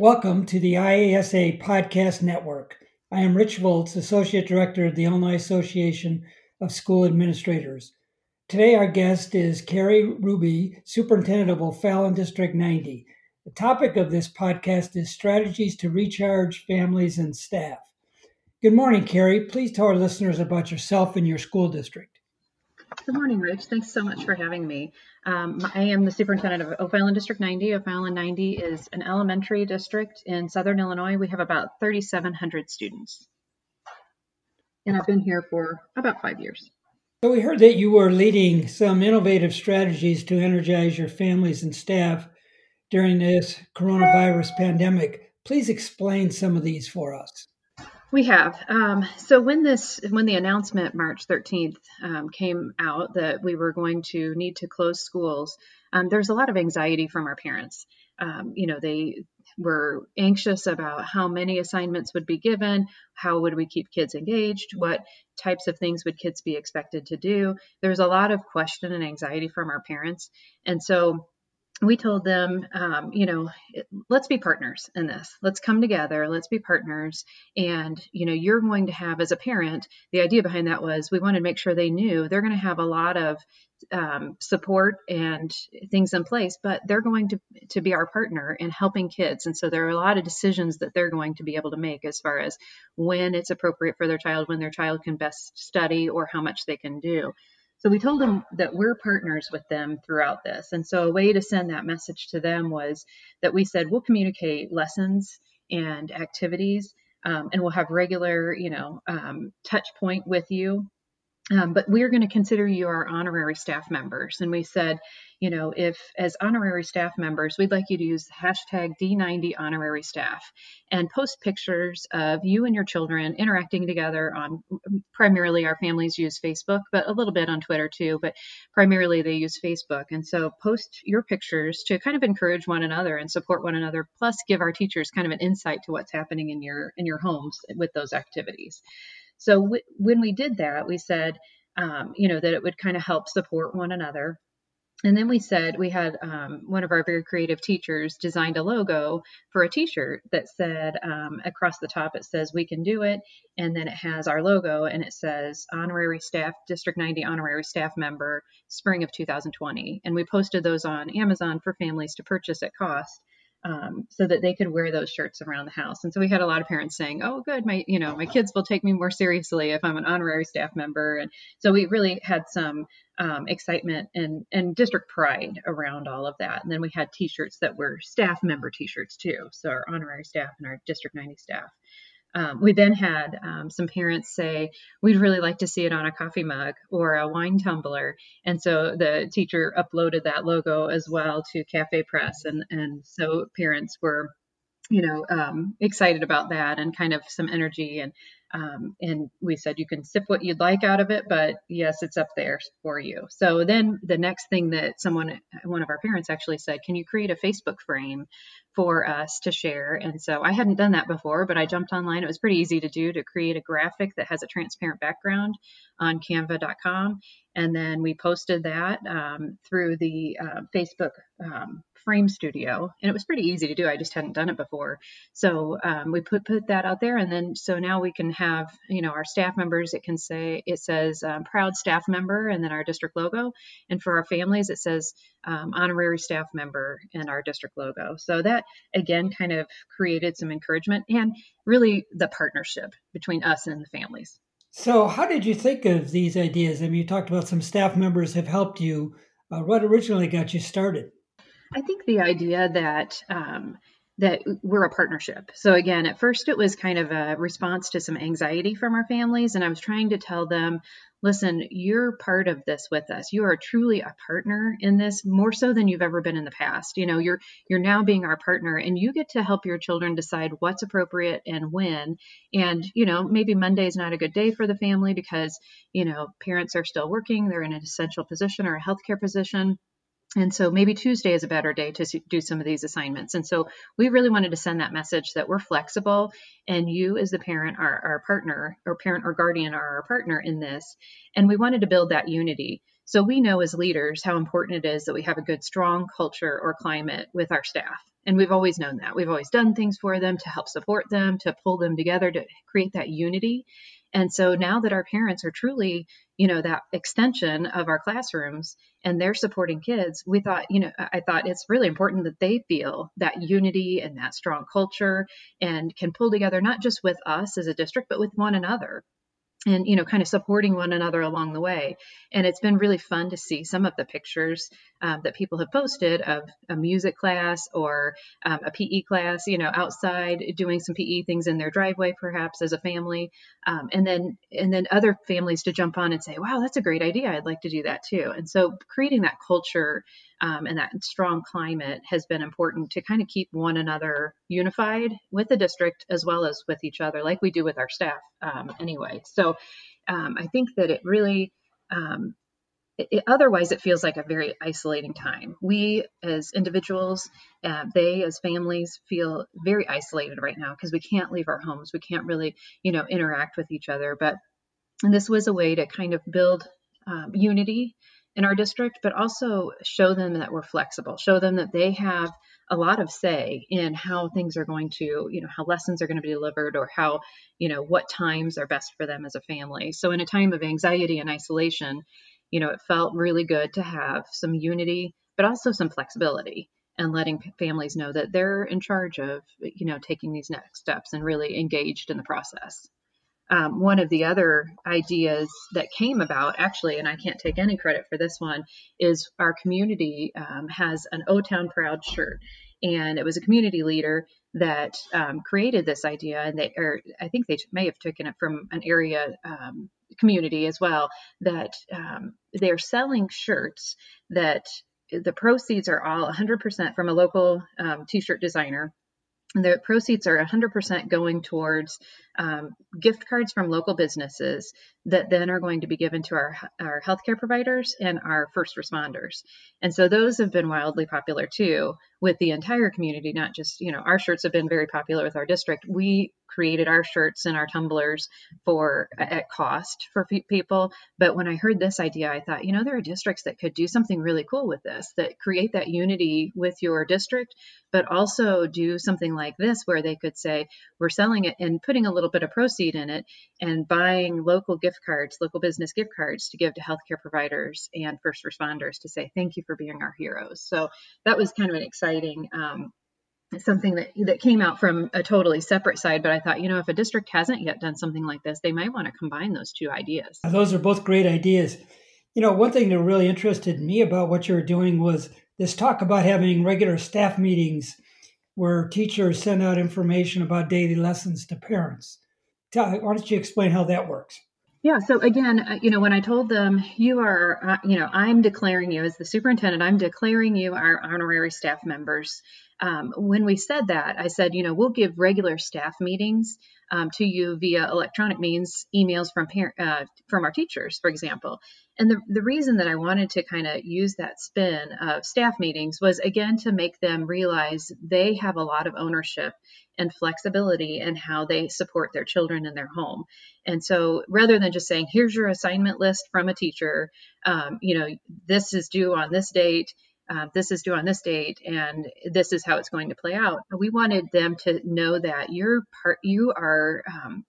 Welcome to the IASA Podcast Network. I am Rich Volz, Associate Director of the Illinois Association of School Administrators. Today, our guest is Carrie Hruby, Superintendent of O'Fallon District 90. The topic of this podcast is strategies to recharge families and staff. Good morning, Carrie. Please tell our listeners about yourself and your school district. Good morning, Rich. Thanks so much for having me. Um, I am the superintendent of O'Fallon District 90. O'Fallon 90 is an elementary district in southern Illinois. We have about 3,700 students. And I've been here for about five years. So, we heard that you were leading some innovative strategies to energize your families and staff during this coronavirus pandemic. Please explain some of these for us. We have. Um, so when this, when the announcement March 13th um, came out that we were going to need to close schools, um, there's a lot of anxiety from our parents. Um, you know, they were anxious about how many assignments would be given, how would we keep kids engaged, what types of things would kids be expected to do. There's a lot of question and anxiety from our parents, and so we told them, um, you know, let's be partners in this. Let's come together. Let's be partners. And, you know, you're going to have, as a parent, the idea behind that was we wanted to make sure they knew they're going to have a lot of um, support and things in place, but they're going to, to be our partner in helping kids. And so there are a lot of decisions that they're going to be able to make as far as when it's appropriate for their child, when their child can best study, or how much they can do. So we told them that we're partners with them throughout this. And so a way to send that message to them was that we said we'll communicate lessons and activities um, and we'll have regular, you know, um, touch point with you um, but we're going to consider you our honorary staff members. And we said, you know, if as honorary staff members, we'd like you to use hashtag D90 honorary staff and post pictures of you and your children interacting together on primarily our families use Facebook, but a little bit on Twitter too, but primarily they use Facebook. And so post your pictures to kind of encourage one another and support one another, plus give our teachers kind of an insight to what's happening in your in your homes with those activities. So w- when we did that, we said, um, you know, that it would kind of help support one another. And then we said we had um, one of our very creative teachers designed a logo for a T-shirt that said um, across the top it says "We can do it," and then it has our logo and it says "Honorary Staff District 90 Honorary Staff Member Spring of 2020." And we posted those on Amazon for families to purchase at cost um, so that they could wear those shirts around the house. And so we had a lot of parents saying, "Oh, good, my you know my kids will take me more seriously if I'm an honorary staff member." And so we really had some um, excitement and and district pride around all of that. And then we had T-shirts that were staff member T-shirts too, so our honorary staff and our District 90 staff. Um, we then had um, some parents say, we'd really like to see it on a coffee mug or a wine tumbler. And so the teacher uploaded that logo as well to Cafe Press. And, and so parents were, you know, um, excited about that and kind of some energy. And um, and we said you can sip what you'd like out of it, but yes, it's up there for you. So then the next thing that someone, one of our parents actually said, can you create a Facebook frame for us to share? And so I hadn't done that before, but I jumped online. It was pretty easy to do to create a graphic that has a transparent background on canva.com. And then we posted that um, through the uh, Facebook um, frame studio and it was pretty easy to do i just hadn't done it before so um, we put put that out there and then so now we can have you know our staff members it can say it says um, proud staff member and then our district logo and for our families it says um, honorary staff member and our district logo. So that again kind of created some encouragement and really the partnership between us and the families. So how did you think of these ideas? I mean you talked about some staff members have helped you. Uh, what originally got you started? I think the idea that um, that we're a partnership. So again, at first it was kind of a response to some anxiety from our families, and I was trying to tell them, listen, you're part of this with us. You are truly a partner in this, more so than you've ever been in the past. You know, you're you're now being our partner, and you get to help your children decide what's appropriate and when. And you know, maybe Monday's not a good day for the family because you know parents are still working, they're in an essential position or a healthcare position and so maybe Tuesday is a better day to do some of these assignments. And so we really wanted to send that message that we're flexible and you as the parent are our partner or parent or guardian are our partner in this. And we wanted to build that unity. So we know as leaders how important it is that we have a good, strong culture or climate with our staff. And we've always known that. We've always done things for them to help support them, to pull them together, to create that unity. And so now that our parents are truly, you know, that extension of our classrooms and they're supporting kids, we thought, you know, I thought it's really important that they feel that unity and that strong culture and can pull together not just with us as a district, but with one another and you know kind of supporting one another along the way. And it's been really fun to see some of the pictures um, that people have posted of a music class or um, a pe class you know outside doing some pe things in their driveway perhaps as a family. Um, and then and then other families to jump on and say wow that's a great idea. I'd like to do that too. And so creating that culture um, and that strong climate has been important to kind of keep one another unified with the district as well as with each other, like we do with our staff um, anyway. So um, I think that it really, um, it, it, otherwise, it feels like a very isolating time. We as individuals, uh, they as families feel very isolated right now because we can't leave our homes. We can't really, you know, interact with each other. But and this was a way to kind of build um, unity in our district, but also show them that we're flexible, show them that they have a lot of say in how things are going to, you know, how lessons are going to be delivered or how, you know, what times are best for them as a family. So in a time of anxiety and isolation, you know, it felt really good to have some unity, but also some flexibility and letting families know that they're in charge of, you know, taking these next steps and really engaged in the process um, one of the other ideas that came about, actually, and I can't take any credit for this one, is our community um, has an O Town Proud shirt. And it was a community leader that um, created this idea, and they, or I think they may have taken it from an area um, community as well. That um, they're selling shirts that the proceeds are all 100% from a local um, t-shirt designer and the proceeds are 100% going towards um, gift cards from local businesses that then are going to be given to our, our healthcare providers and our first responders. And so those have been wildly popular too with the entire community, not just, you know, our shirts have been very popular with our district. We created our shirts and our tumblers for at cost for people. But when I heard this idea, I thought, you know, there are districts that could do something really cool with this, that create that unity with your district, but also do something like this where they could say, we're selling it and putting a little bit of proceed in it and buying local gift cards, local business gift cards to give to healthcare providers and first responders to say thank you for being our heroes. So that was kind of an exciting um, something that that came out from a totally separate side but i thought you know if a district hasn't yet done something like this they might want to combine those two ideas those are both great ideas you know one thing that really interested me about what you were doing was this talk about having regular staff meetings where teachers send out information about daily lessons to parents why don't you explain how that works yeah. So again, uh, you know, when I told them you are, uh, you know, I'm declaring you as the superintendent, I'm declaring you our honorary staff members. Um, when we said that, I said, you know, we'll give regular staff meetings um, to you via electronic means, emails from par- uh, from our teachers, for example. And the, the reason that I wanted to kind of use that spin of staff meetings was again to make them realize they have a lot of ownership and flexibility in how they support their children in their home. And so rather than just saying, here's your assignment list from a teacher, um, you know, this is due on this date. Uh, this is due on this date and this is how it's going to play out we wanted them to know that you're part you are um,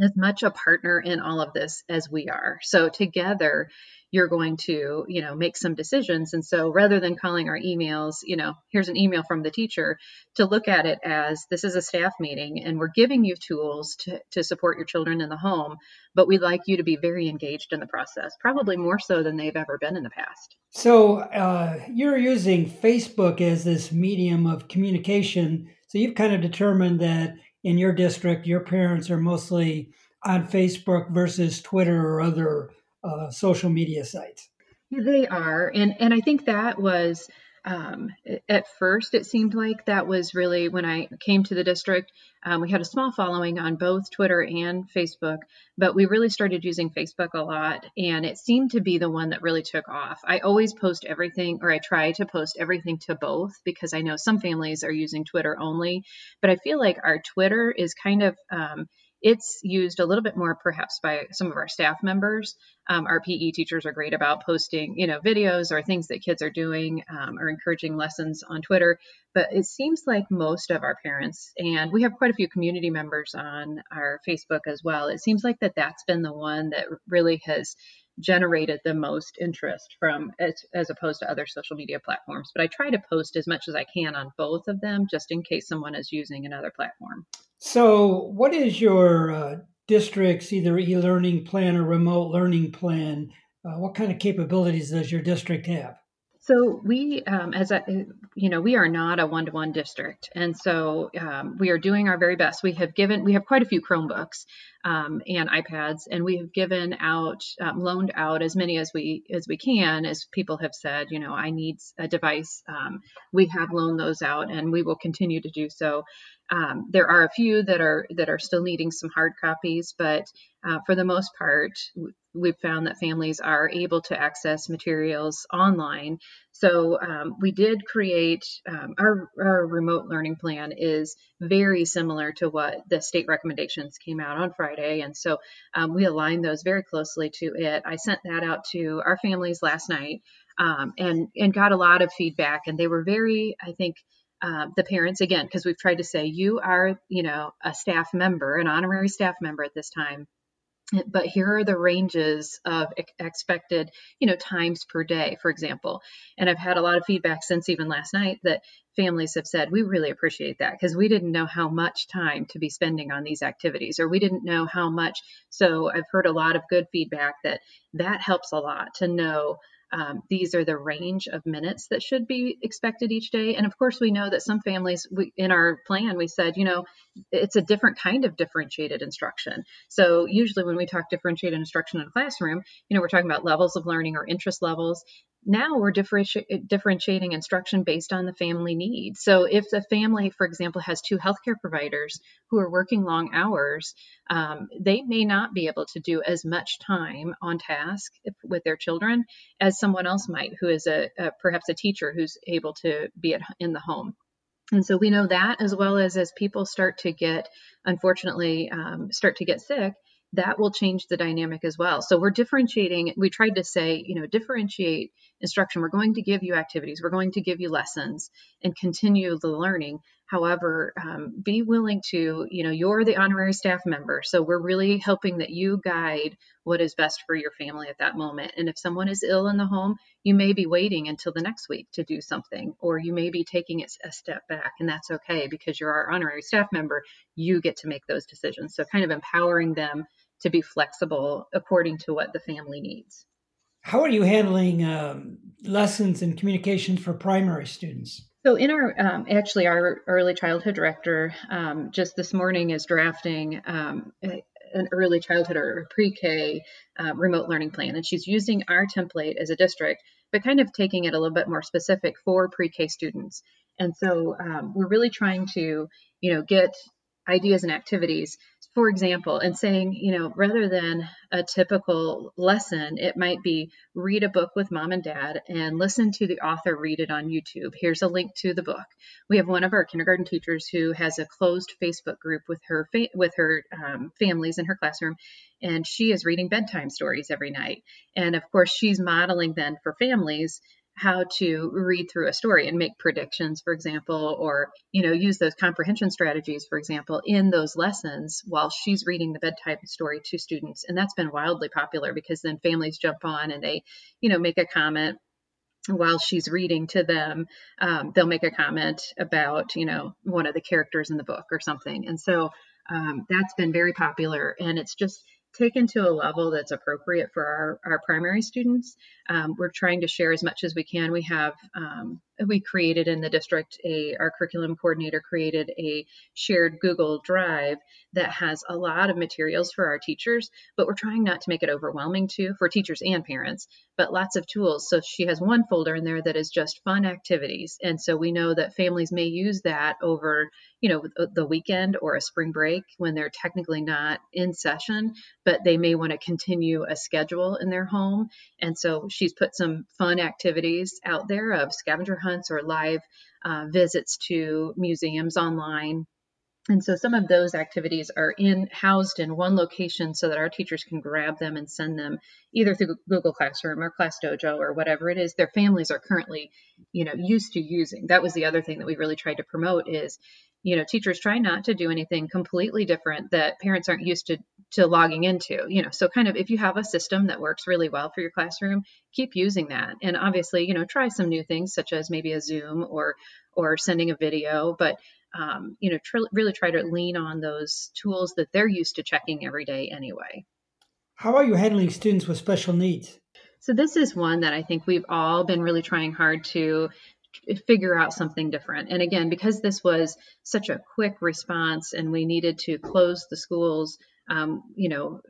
as much a partner in all of this as we are. So together, you're going to, you know, make some decisions. And so rather than calling our emails, you know, here's an email from the teacher, to look at it as this is a staff meeting and we're giving you tools to, to support your children in the home, but we'd like you to be very engaged in the process, probably more so than they've ever been in the past. So uh, you're using Facebook as this medium of communication. So you've kind of determined that in your district, your parents are mostly on Facebook versus Twitter or other uh, social media sites. They are, and and I think that was um, at first it seemed like that was really when I came to the district. Um, we had a small following on both Twitter and Facebook, but we really started using Facebook a lot, and it seemed to be the one that really took off. I always post everything, or I try to post everything to both because I know some families are using Twitter only, but I feel like our Twitter is kind of um, it's used a little bit more perhaps by some of our staff members. Um, our PE teachers are great about posting, you know, videos or things that kids are doing um, or encouraging lessons on Twitter. But it seems like most of our parents, and we have quite a few community members on our Facebook as well. It seems like that that's been the one that really has generated the most interest from as, as opposed to other social media platforms. But I try to post as much as I can on both of them just in case someone is using another platform. So, what is your uh, district's either e learning plan or remote learning plan? Uh, what kind of capabilities does your district have? So we, um, as a, you know, we are not a one-to-one district, and so um, we are doing our very best. We have given, we have quite a few Chromebooks um, and iPads, and we have given out, um, loaned out as many as we as we can. As people have said, you know, I need a device. Um, we have loaned those out, and we will continue to do so. Um, there are a few that are that are still needing some hard copies, but uh, for the most part, we've found that families are able to access materials online. So um, we did create um, our, our remote learning plan is very similar to what the state recommendations came out on Friday, and so um, we aligned those very closely to it. I sent that out to our families last night um, and and got a lot of feedback, and they were very, I think uh, the parents again because we've tried to say you are you know a staff member an honorary staff member at this time but here are the ranges of expected you know times per day for example. And i've had a lot of feedback since even last night that families have said we really appreciate that because we didn't know how much time to be spending on these activities or we didn't know how much so i've heard a lot of good feedback that that helps a lot to know um, these are the range of minutes that should be expected each day. And of course, we know that some families, we, in our plan, we said, you know, it's a different kind of differentiated instruction. So usually when we talk differentiated instruction in a classroom, you know, we're talking about levels of learning or interest levels now we're differenti- differentiating instruction based on the family needs. So if the family, for example, has two healthcare providers who are working long hours, um, they may not be able to do as much time on task with their children as someone else might, who is a, a perhaps a teacher who's able to be at, in the home. And so we know that as well as as people start to get, unfortunately, um, start to get sick, that will change the dynamic as well. So we're differentiating. We tried to say, you know, differentiate instruction. We're going to give you activities, we're going to give you lessons and continue the learning. However, um, be willing to, you know, you're the honorary staff member. So we're really hoping that you guide what is best for your family at that moment. And if someone is ill in the home, you may be waiting until the next week to do something, or you may be taking it a step back. And that's okay because you're our honorary staff member. You get to make those decisions. So kind of empowering them to be flexible according to what the family needs. How are you handling um, lessons and communications for primary students? So, in our um, actually, our early childhood director um, just this morning is drafting um, a, an early childhood or pre-K uh, remote learning plan, and she's using our template as a district, but kind of taking it a little bit more specific for pre-K students. And so, um, we're really trying to, you know, get ideas and activities for example, and saying, you know, rather than a typical lesson, it might be read a book with mom and dad and listen to the author read it on YouTube. Here's a link to the book. We have one of our kindergarten teachers who has a closed Facebook group with her fa- with her um, families in her classroom, and she is reading bedtime stories every night. And of course, she's modeling then for families how to read through a story and make predictions for example or you know use those comprehension strategies for example in those lessons while she's reading the bedtime story to students. And that's been wildly popular because then families jump on and they you know make a comment while she's reading to them. Um, they'll make a comment about you know one of the characters in the book or something. And so um, that's been very popular. And it's just taken to a level that's appropriate for our, our primary students. Um, we're trying to share as much as we can. We have um, we created in the district a our curriculum coordinator created a shared Google Drive that has a lot of materials for our teachers, but we're trying not to make it overwhelming too for teachers and parents, but lots of tools. So she has one folder in there that is just fun activities, and so we know that families may use that over you know the weekend or a spring break when they're technically not in session but they may want to continue a schedule in their home and so she's put some fun activities out there of scavenger hunts or live uh, visits to museums online And so some of those activities are in housed in one location so that our teachers can grab them and send them either through Google Classroom or Class Dojo or whatever it is their families are currently, you know, used to using. That was the other thing that we really tried to promote is, you know, teachers try not to do anything completely different that parents aren't used to to logging into. You know, so kind of if you have a system that works really well for your classroom, keep using that. And obviously, you know, try some new things such as maybe a Zoom or or sending a video, but um, you know, tr- really try to lean on those tools that they're used to checking every day anyway. How are you handling students with special needs? So, this is one that I think we've all been really trying hard to figure out something different. And again, because this was such a quick response and we needed to close the schools, um, you know,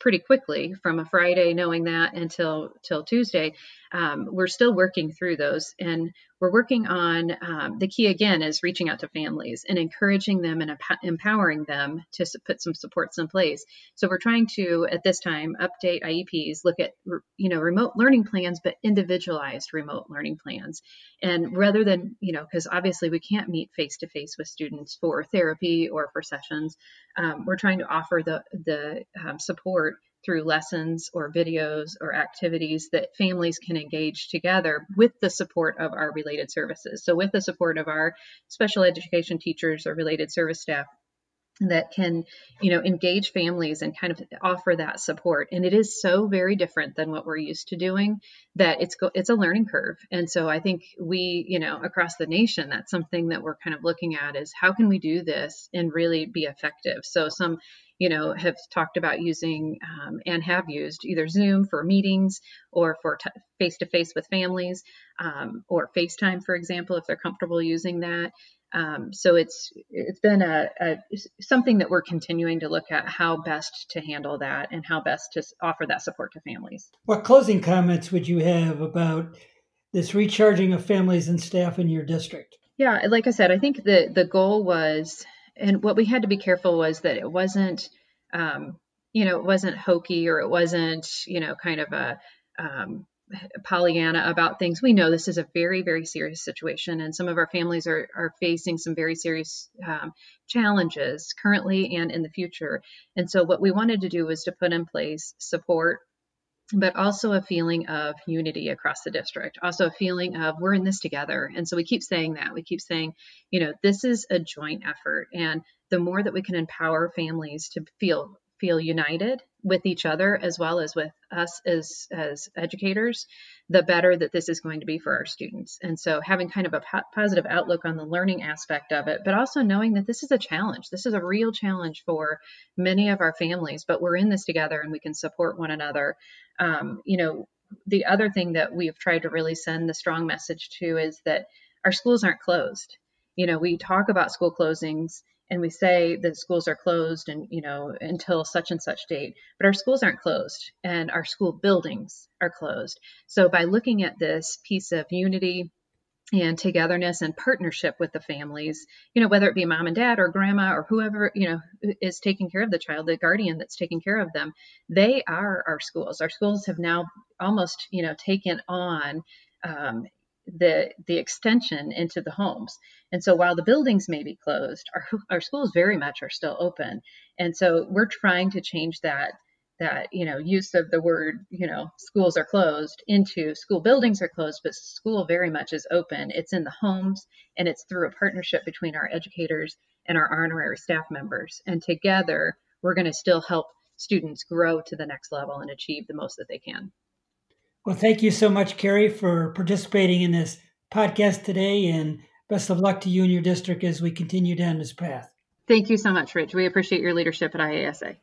pretty quickly from a Friday, knowing that until till Tuesday. Um, we're still working through those, and we're working on um, the key again is reaching out to families and encouraging them and empowering them to put some supports in place. So we're trying to at this time update IEPs, look at you know remote learning plans, but individualized remote learning plans, and rather than you know because obviously we can't meet face to face with students for therapy or for sessions, um, we're trying to offer the the um, support through lessons or videos or activities that families can engage together with the support of our related services. So, with the support of our special education teachers or related service staff that can you know engage families and kind of offer that support. And it is so very different than what we're used to doing that it's go, it's a learning curve. And so i think we you know across the nation that's something that we're kind of looking at is how can we do this and really be effective? So some you know, have talked about using um, and have used either Zoom for meetings or for face to face with families um, or FaceTime, for example, if they're comfortable using that. Um, so it's it's been a, a, something that we're continuing to look at how best to handle that and how best to offer that support to families. What closing comments would you have about this recharging of families and staff in your district? Yeah, like I said, I think the the goal was and what we had to be careful was that it wasn't um, you know it wasn't hokey or it wasn't you know kind of a um, Pollyanna about things. We know this is a very, very serious situation, and some of our families are, are facing some very serious um, challenges currently and in the future. And so, what we wanted to do was to put in place support but also a feeling of unity across the district, also a feeling of we're in this together. And so we keep saying that. We keep saying, you know, this is a joint effort. And the more that we can empower families to feel feel united with each other as well as with us as as educators the better that this is going to be for our students. And so having kind of a po- positive outlook on the learning aspect of it but also knowing that this is a challenge. This is a real challenge for many of our families but we're in this together and we can support one another. Um, you know the other thing that we've tried to really send the strong message to is that our schools aren't closed. You know we talk about school closings and we say that schools are closed and you know until such and such date but our schools aren't closed and our school buildings are closed. So by looking at this piece of unity and togetherness and partnership with the families you know whether it be mom and dad or grandma or whoever you know is taking care of the child the guardian that's taking care of them they are our schools. Our schools have now almost you know taken on um, the the extension into the homes. And so while the buildings may be closed, our our schools very much are still open. And so we're trying to change that that you know use of the word you know schools are closed into school buildings are closed but school very much is open it's in the homes and it's through a partnership between our educators and our honorary staff members and together we're going to still help students grow to the next level and achieve the most that they can well, thank you so much, Carrie, for participating in this podcast today, and best of luck to you and your district as we continue down this path. Thank you so much, Rich. We appreciate your leadership at IASA.